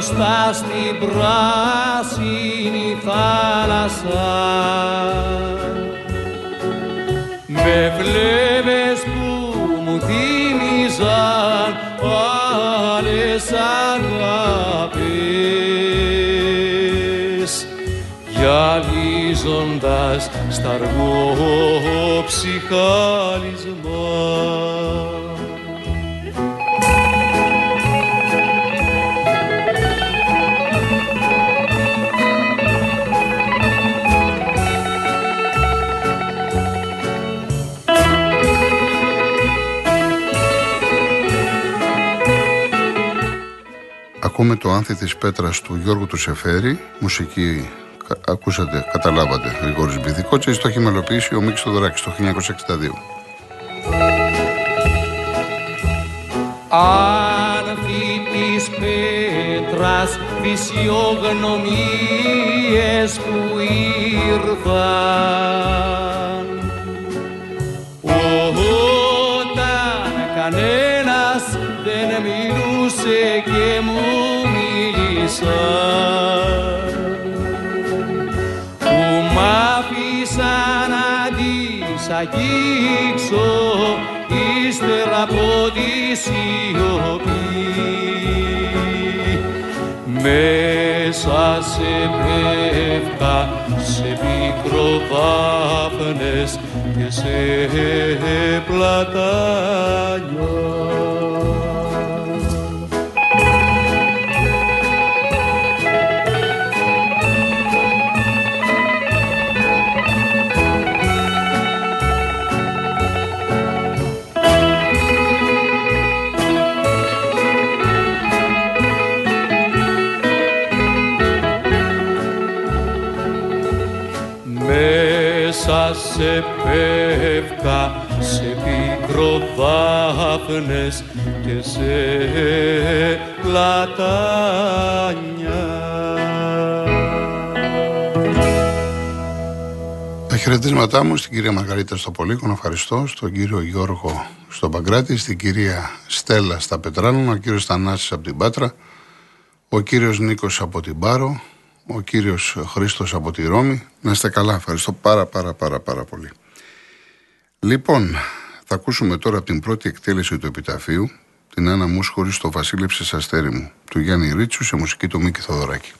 μπροστά στην πράσινη θάλασσα. Με φλέβες που μου θύμιζαν άλλες αγάπες. Γυαλίζοντας σταργό ψυχάλισμα Ακούμε το άνθη της πέτρας του Γιώργου του Σεφέρη, μουσική, ακούσατε, καταλάβατε, Γρηγόρης Μπιθικότσης, το έχει μελοποιήσει ο Μίξ Θοδωράκης το 1962. Άνθη της πέτρας φυσιογνωμίες που ήρθαν που μ' άφησαν να τις αγγίξω ύστερα από τη σιωπή. Μέσα σε πέφτα σε πικροδάφνες και σε πλατάνια πεύκα σε πικροδάφνες και σε πλατάνια. Τα χαιρετίσματά μου στην κυρία Μαργαρίτα στο Πολύκονο, ευχαριστώ, στον κύριο Γιώργο στον Παγκράτη, στην κυρία Στέλλα στα Πετράλωνα, ο κύριος Θανάσης από την Πάτρα, ο κύριος Νίκος από την Πάρο, ο κύριος Χρήστος από τη Ρώμη. Να είστε καλά, ευχαριστώ πάρα πάρα πάρα πάρα πολύ. Λοιπόν, θα ακούσουμε τώρα από την πρώτη εκτέλεση του επιταφείου την Άννα Μούσχορη στο Βασίλεψες Αστέρι μου του Γιάννη Ρίτσου σε μουσική του Μίκη Θοδωράκη.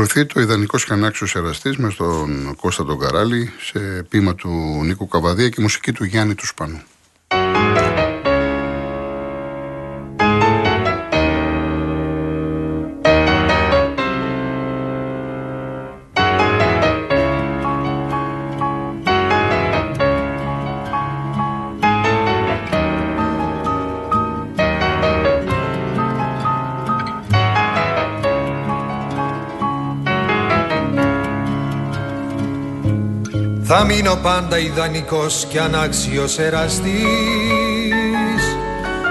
Ακολουθεί το ιδανικό σκανάξιο εραστή με τον Κώστα τον Καράλη σε πείμα του Νίκου Καβαδία και μουσική του Γιάννη του Σπανού. Μείνω πάντα ιδανικός και ανάξιος εραστής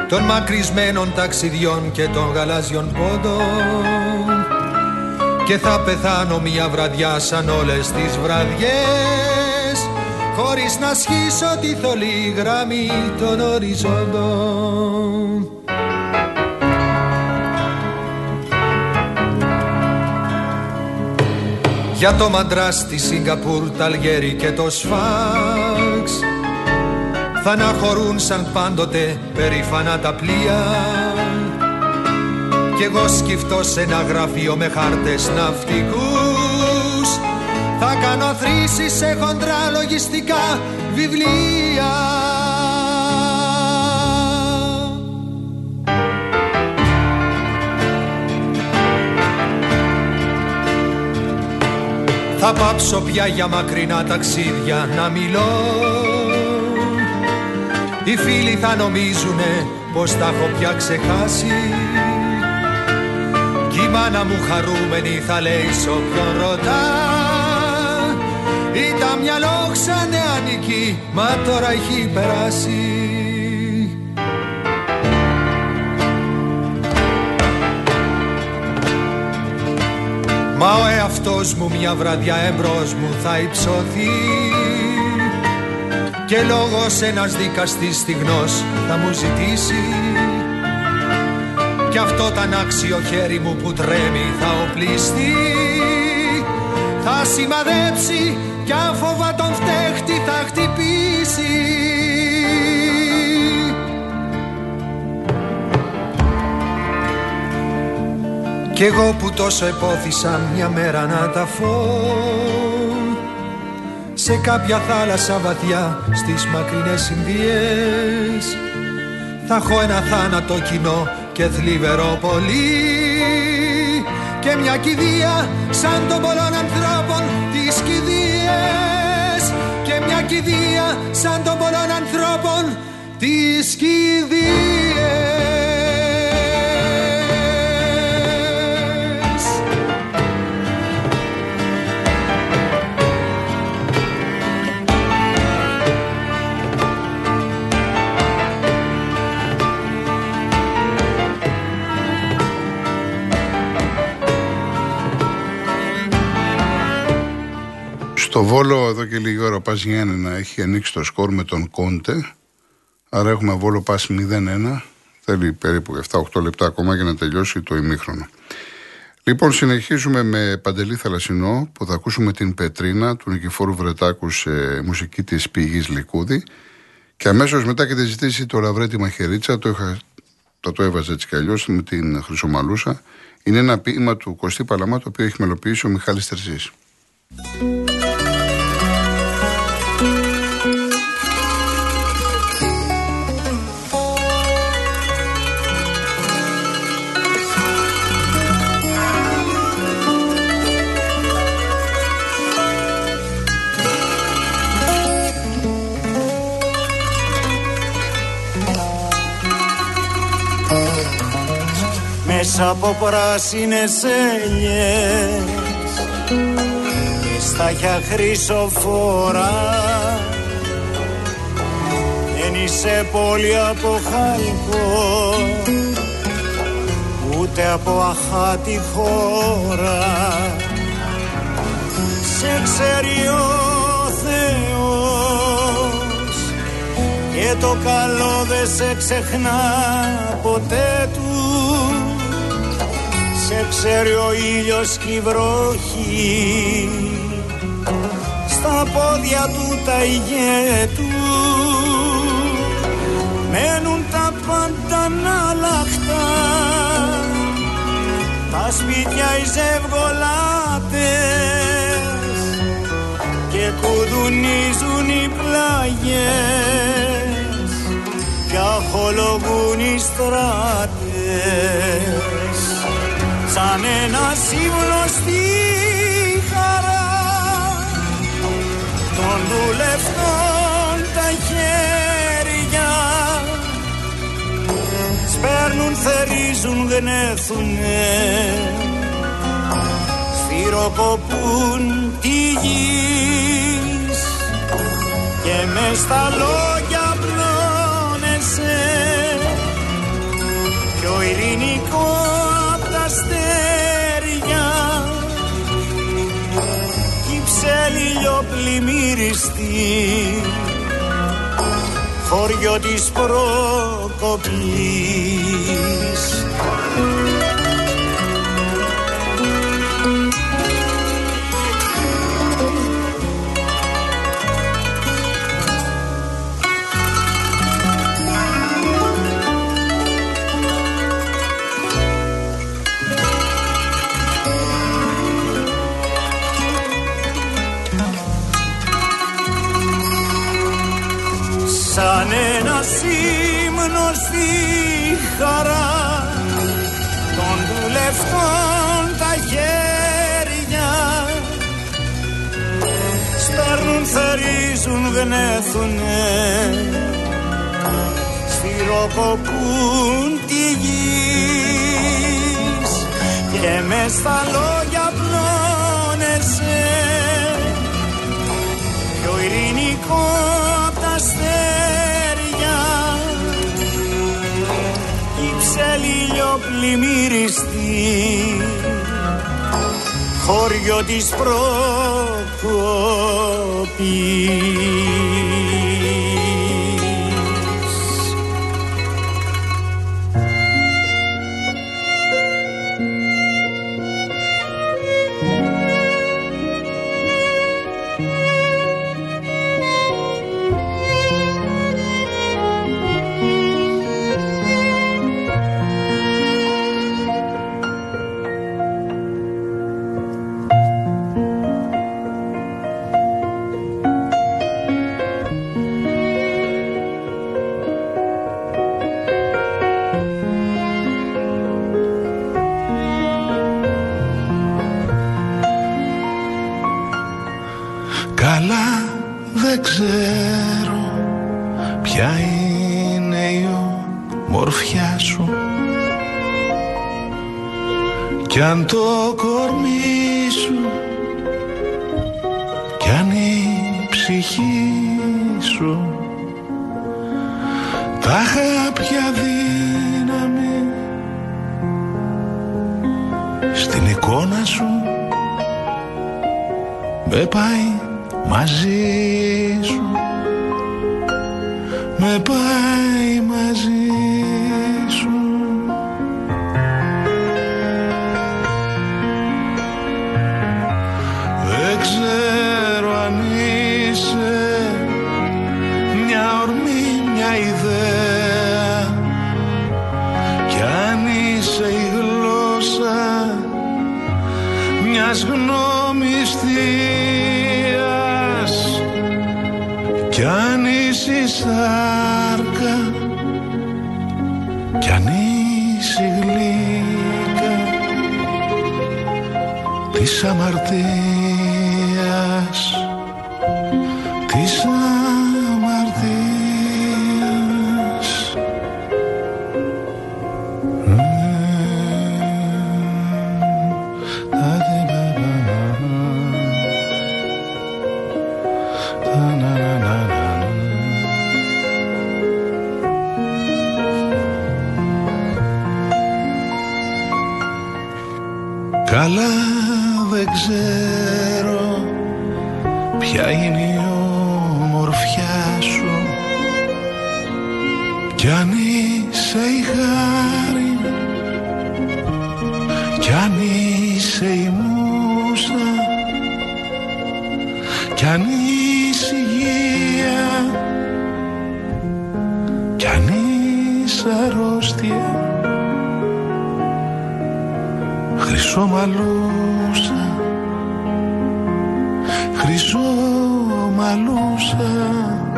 Των μακρισμένων ταξιδιών και των γαλάζιων πόντων. Και θα πεθάνω μια βραδιά σαν όλες τις βραδιές Χωρίς να σχίσω τη θολή γραμμή των οριζόντων Για το μαντρά στη Σιγκαπούρ, τα Αλγέρι και το Σφάξ Θα αναχωρούν σαν πάντοτε περήφανα τα πλοία. Κι εγώ σκυφτώ σε ένα γραφείο με χάρτες ναυτικούς. Θα κάνω θρήσεις σε χοντρά λογιστικά βιβλία Θα πάψω πια για μακρινά ταξίδια να μιλώ. Οι φίλοι θα νομίζουνε πως τα έχω πια ξεχάσει. Κι η μάνα μου χαρούμενη θα λέει σ' όποιον ρωτά. Ήταν μια λόξα νεανική μα τώρα έχει περάσει Μα ο εαυτός μου μια βραδιά εμπρός μου θα υψωθεί. Και λόγος ένας δικαστής στιγνός θα μου ζητήσει. Κι αυτό τα άξιο χέρι μου που τρέμει θα οπλιστεί. Θα σημαδέψει κι άφοβα τον φταίχτη θα χτυπήσει Κι εγώ που τόσο επόθησα μια μέρα να τα φω Σε κάποια θάλασσα βαθιά στις μακρινές Ινδίες Θα έχω ένα θάνατο κοινό και θλιβερό πολύ. Και μια κηδεία σαν των πολλών ανθρώπων τις κηδείες. Και μια κηδεία σαν των πολλών ανθρώπων τις κηδείες Στο Βόλο εδώ και λίγη ώρα ο Πας να έχει ανοίξει το σκορ με τον Κόντε. Άρα έχουμε Βόλο Πας 0-1. Θέλει περίπου 7-8 λεπτά ακόμα για να τελειώσει το ημίχρονο. Λοιπόν, συνεχίζουμε με Παντελή Θαλασσινό που θα ακούσουμε την Πετρίνα του Νικηφόρου Βρετάκου σε μουσική της πηγής Λικούδη και αμέσως μετά και τη ζητήσει το Λαβρέτη Μαχαιρίτσα, το, είχα, το, το έβαζε έτσι κι αλλιώς με την Χρυσομαλούσα. Είναι ένα ποίημα του Κωστή Παλαμά το οποίο έχει μελοποιήσει ο Μιχάλης Τερζής. Από πράσινες ελιές και στάχια χρυσοφόρα δεν είσαι πόλη από χαλκό ούτε από αχάτη χώρα. Σε ξέρει ο Θεός. Και το καλό δεν σε ξεχνά ποτέ. του σε ξέρει ο ήλιος και η βροχή στα πόδια του τα ηγέτου μένουν τα πάντα να λαχτά τα σπίτια οι ζευγολάτες και κουδουνίζουν οι πλάγες και αχολογούν οι στράτες σαν ένα σύμβολο στη χαρά. Των δουλευτών τα χέρια σπέρνουν, θερίζουν, γνέθουνε σφυροκοπούν τη γης και μες στα λόγια πλώνεσαι πιο ειρηνικός απ' τα αστέρια. Κι ψέλιο πλημμύριστη χωριό της Προκοπής ένα ύμνο στη χαρά. Των δουλευτών τα χέρια. Σπέρνουν, θερίζουν, γνέθουνε σφυροκοπούν τη γης. Και μες στα λόγια πλώνεσαι. Πιο ειρηνικός απ' τα αστέρια ψελίλιο πλημμύριστη χωριό της Προκοπής κι αν το κορμί σου κι αν η ψυχή σου τα χάπια δύναμη στην εικόνα σου με πάει μαζί σου χρυσό μαλούσα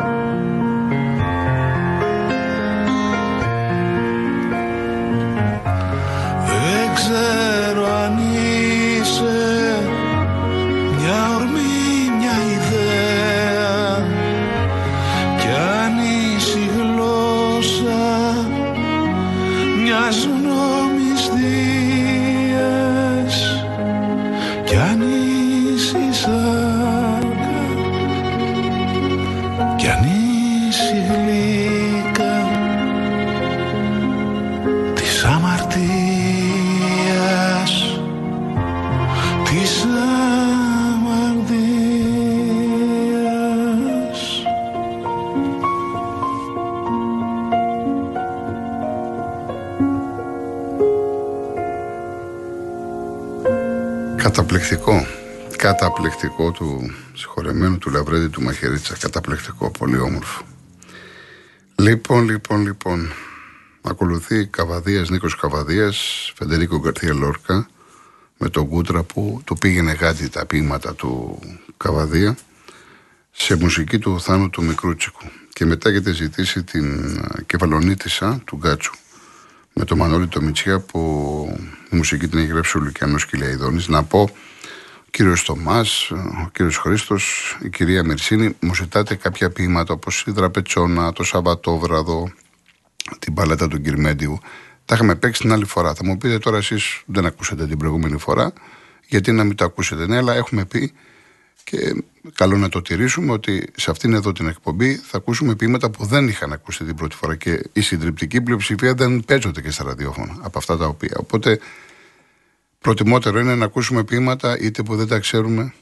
Καταπληκτικό. Καταπληκτικό του συγχωρεμένου του Λαβρέντη του Μαχαιρίτσα. Καταπληκτικό, πολύ όμορφο. Λοιπόν, λοιπόν, λοιπόν. Ακολουθεί Καβαδίας, Νίκος Καβαδίας, Φεντερίκο Γκαρθία Λόρκα, με τον Κούτρα που του πήγαινε γάτι τα ποίηματα του Καβαδία σε μουσική του Θάνου του Μικρούτσικου. Και μετά έχετε ζητήσει την ε, Κεφαλονίτισσα του Γκάτσου με τον Μανώλη το Μητσιά που η μουσική την έχει γράψει ο Λουκιανός Κυλιαϊδόνης. Να πω, ο κύριος Θωμάς, ο κύριος Χρήστος, η κυρία Μερσίνη, μου ζητάτε κάποια ποίηματα όπως η Δραπετσόνα, το Σαββατόβραδο, την παλέτα του Κυρμέντιου. Τα είχαμε παίξει την άλλη φορά. Θα μου πείτε τώρα εσείς δεν ακούσατε την προηγούμενη φορά, γιατί να μην το ακούσετε. Ναι, αλλά έχουμε πει και καλό να το τηρήσουμε ότι σε αυτήν εδώ την εκπομπή θα ακούσουμε ποίηματα που δεν είχαν ακούσει την πρώτη φορά και η συντριπτική πλειοψηφία δεν παίζονται και στα ραδιόφωνα από αυτά τα οποία. Οπότε προτιμότερο είναι να ακούσουμε ποίηματα είτε που δεν τα ξέρουμε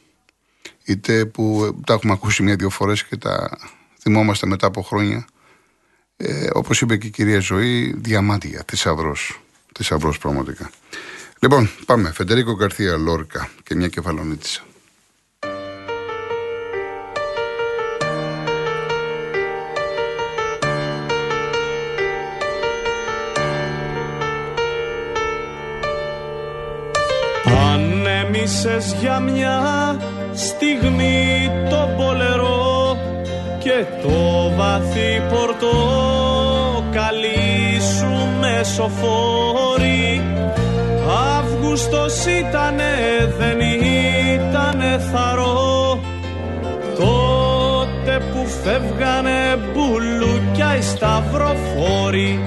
είτε που τα έχουμε ακούσει μια-δυο φορές και τα θυμόμαστε μετά από χρόνια. Ε, όπως είπε και η κυρία Ζωή, διαμάντια, θησαυρός. Θησαυρός πραγματικά. Λοιπόν, πάμε. Φεντερίκο Γκαρθία Λόρκα και μια κεφαλονίτησα. Ανέμισες για μια στιγμή το πολερό και το βαθύ πορτοκαλί σου μεσοφόρη Αύγουστος ήτανε δεν ήτανε θαρό. Τότε που φεύγανε μπουλούκια οι σταυροφόροι.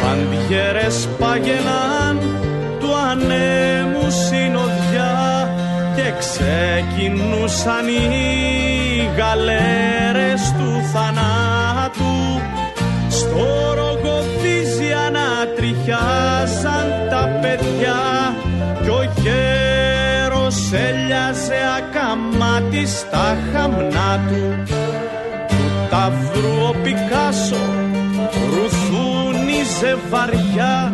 Παντιέρες πάγαιναν του ανέμου. συνοδιά και ξεκινούσαν οι γαλέρες του θανάτου. Στο ρογοφύζια να τριχιάζαν τα παιδιά κι ο γέρος έλιαζε ακαμάτι στα χαμνά του. Του ταύρου ο Πικάσο ρουθούνιζε βαριά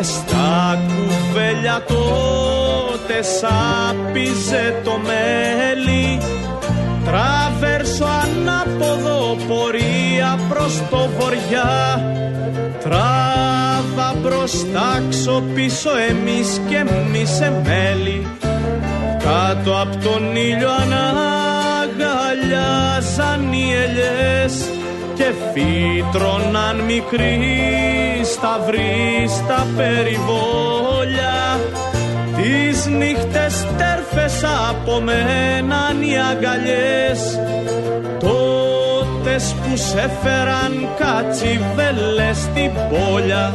και στα κουβέλια τότε σάπιζε το μέλι. Τραβέρσο ανάποδο πορεία προς το βοριά. Τράβα μπροστά πίσω εμείς και εμείς εμέλη Κάτω από τον ήλιο αναγκαλιάζαν οι ελιές και φύτρωναν μικροί σταυροί στα περιβόλια. Τις νύχτες τέρφες απομέναν οι αγκαλιές τότες που σε φέραν κατσιβέλες στην πόλια.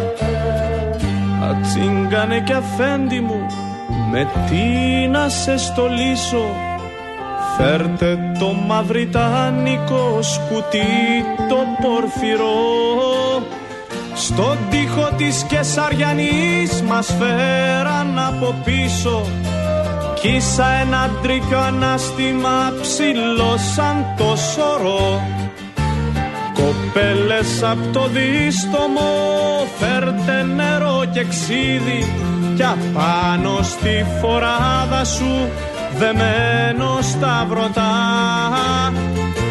Ατσίγκανε κι αφέντη μου με τι να σε στολίσω Φέρτε το μαυριτάνικο σκουτί το πορφυρό. Στον τοίχο της Κεσαριανής μας φέραν από πίσω. Κι ένα τρίκιο ανάστημα ψηλό σαν το σωρό. Κοπέλες απ' το δίστομο φέρτε νερό και ξύδι. Κι απάνω στη φοράδα σου δεμένο στα βρωτά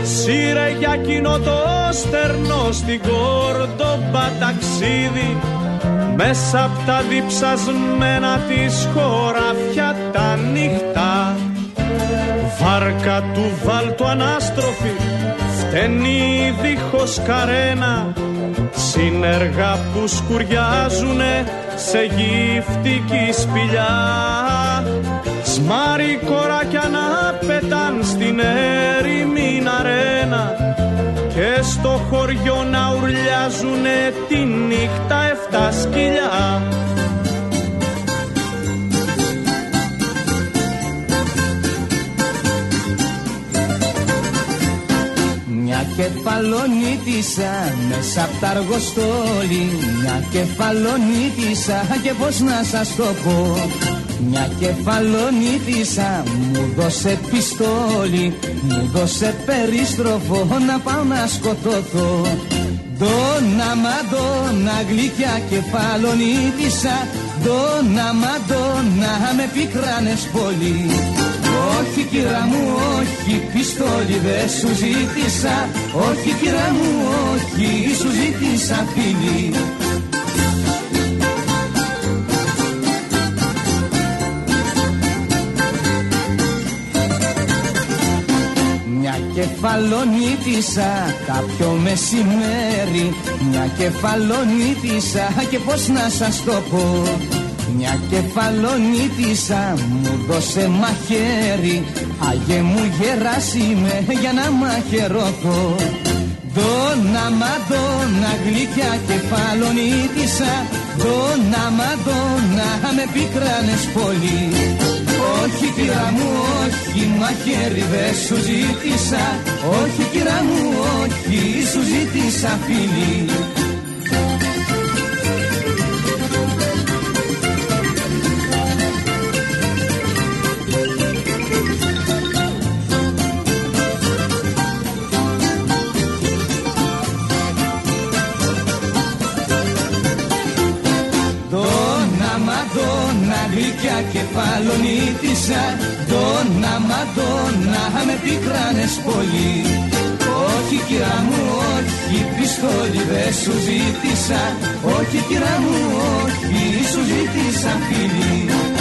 Σύρε για κοινό το στερνό στην κόρτομπα ταξίδι μέσα απ' τα διψασμένα της χωράφια τα νύχτα. Βάρκα του βάλτου ανάστροφη φταίνει δίχως καρένα. Συνεργά που σκουριάζουνε σε γυφτική σπηλιά. Σμάρι κοράκια να πετάν στην έρημη αρένα και στο χωριό να ουρλιάζουνε τη νύχτα εφτά σκυλιά. Μια κεφαλονίτισα μέσα απ' τα αργοστόλη Μια κεφαλονίτισα και πως να σας το πω μια κεφαλονίτισα μου δώσε πιστόλι Μου δώσε περίστροφο να πάω να σκοτωθώ. Δώνα μαντώνα γλυκιά κεφαλονίτισα Δώνα μαντώνα με πικράνες πολύ. Όχι κύρα μου όχι πιστόλι δεν σου ζήτησα. Όχι κύρα μου όχι σου ζήτησα φίλη κεφαλονίτισα κάποιο μεσημέρι Μια κεφαλονίτισα και πως να σας το πω Μια κεφαλονίτισα μου δώσε μαχαίρι. Αγέ μου με για να μαχαιρωθώ. Δώνα μαδώνα γλυκιά κεφαλονίτισα Δώνα μαδώνα με πικράνες πολύ μαχαίρι δεν σου ζήτησα. Όχι κύρα μου όχι σου ζήτησα φίλη γλυκιά κεφαλονίτισα Δώνα μαδώνα με πικράνες πολύ. Όχι κυρά μου όχι πιστόλι δεν σου ζήτησα. Όχι κυρά μου όχι σου ζήτησα φίλη